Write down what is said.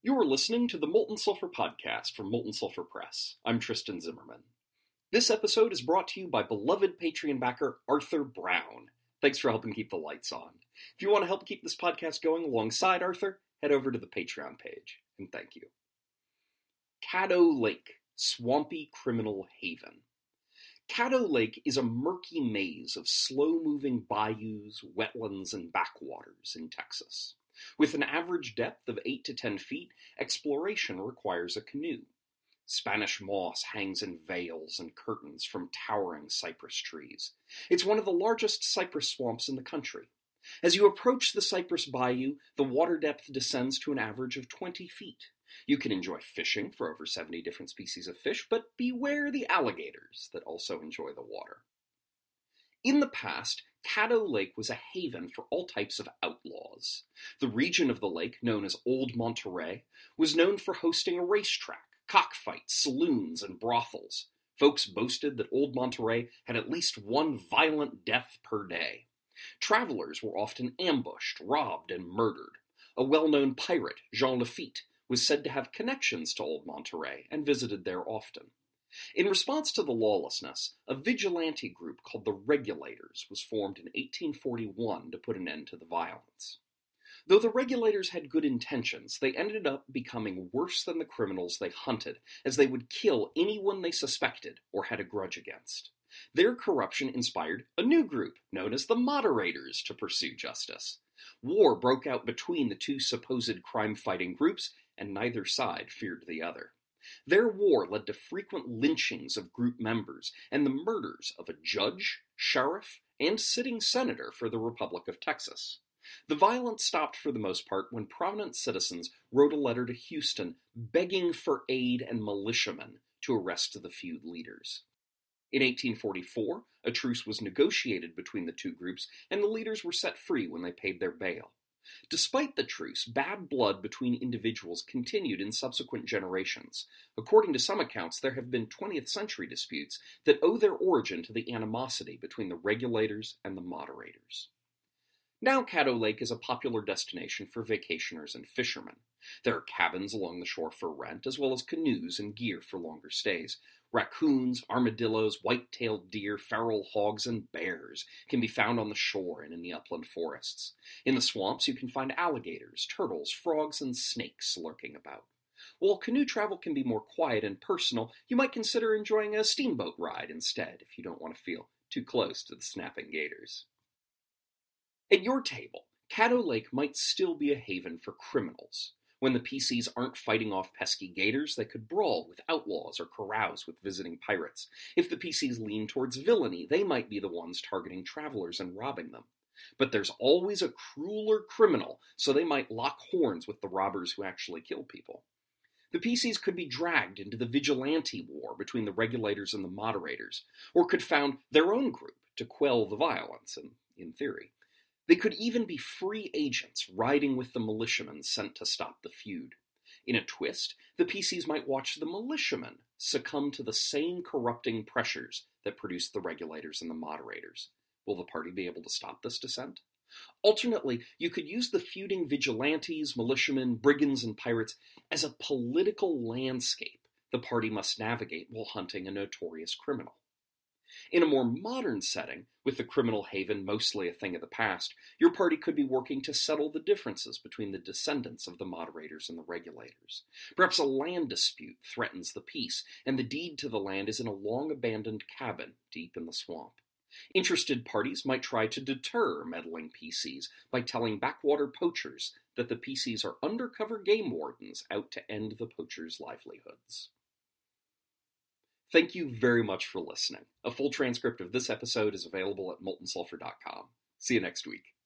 You are listening to the Molten Sulfur podcast from Molten Sulfur Press. I'm Tristan Zimmerman. This episode is brought to you by beloved Patreon backer Arthur Brown. Thanks for helping keep the lights on. If you want to help keep this podcast going alongside Arthur, head over to the Patreon page. And thank you. Caddo Lake, Swampy Criminal Haven. Caddo Lake is a murky maze of slow moving bayous, wetlands, and backwaters in Texas. With an average depth of 8 to 10 feet, exploration requires a canoe. Spanish moss hangs in veils and curtains from towering cypress trees. It's one of the largest cypress swamps in the country. As you approach the Cypress Bayou, the water depth descends to an average of 20 feet. You can enjoy fishing for over 70 different species of fish, but beware the alligators that also enjoy the water. In the past, Caddo Lake was a haven for all types of outlaws. The region of the lake, known as Old Monterey, was known for hosting a racetrack, cockfights, saloons, and brothels. Folks boasted that Old Monterey had at least one violent death per day. Travelers were often ambushed, robbed, and murdered. A well known pirate, Jean Lafitte, was said to have connections to Old Monterey and visited there often. In response to the lawlessness, a vigilante group called the Regulators was formed in 1841 to put an end to the violence. Though the regulators had good intentions, they ended up becoming worse than the criminals they hunted, as they would kill anyone they suspected or had a grudge against. Their corruption inspired a new group, known as the Moderators, to pursue justice. War broke out between the two supposed crime fighting groups, and neither side feared the other. Their war led to frequent lynchings of group members and the murders of a judge, sheriff, and sitting senator for the Republic of Texas. The violence stopped for the most part when prominent citizens wrote a letter to Houston begging for aid and militiamen to arrest the feud leaders. In 1844, a truce was negotiated between the two groups, and the leaders were set free when they paid their bail. Despite the truce, bad blood between individuals continued in subsequent generations. According to some accounts, there have been 20th century disputes that owe their origin to the animosity between the regulators and the moderators. Now, Caddo Lake is a popular destination for vacationers and fishermen. There are cabins along the shore for rent, as well as canoes and gear for longer stays. Raccoons, armadillos, white tailed deer, feral hogs, and bears can be found on the shore and in the upland forests. In the swamps, you can find alligators, turtles, frogs, and snakes lurking about. While canoe travel can be more quiet and personal, you might consider enjoying a steamboat ride instead if you don't want to feel too close to the snapping gators. At your table, Caddo Lake might still be a haven for criminals. When the PCs aren't fighting off pesky gators, they could brawl with outlaws or carouse with visiting pirates. If the PCs lean towards villainy, they might be the ones targeting travelers and robbing them. But there's always a crueler criminal, so they might lock horns with the robbers who actually kill people. The PCs could be dragged into the vigilante war between the regulators and the moderators, or could found their own group to quell the violence, in, in theory. They could even be free agents riding with the militiamen sent to stop the feud. In a twist, the PCs might watch the militiamen succumb to the same corrupting pressures that produced the regulators and the moderators. Will the party be able to stop this descent? Alternately, you could use the feuding vigilantes, militiamen, brigands, and pirates as a political landscape the party must navigate while hunting a notorious criminal. In a more modern setting, with the criminal haven mostly a thing of the past, your party could be working to settle the differences between the descendants of the moderators and the regulators. Perhaps a land dispute threatens the peace, and the deed to the land is in a long abandoned cabin deep in the swamp. Interested parties might try to deter meddling PCs by telling backwater poachers that the PCs are undercover game wardens out to end the poachers' livelihoods. Thank you very much for listening. A full transcript of this episode is available at moltensulfur.com. See you next week.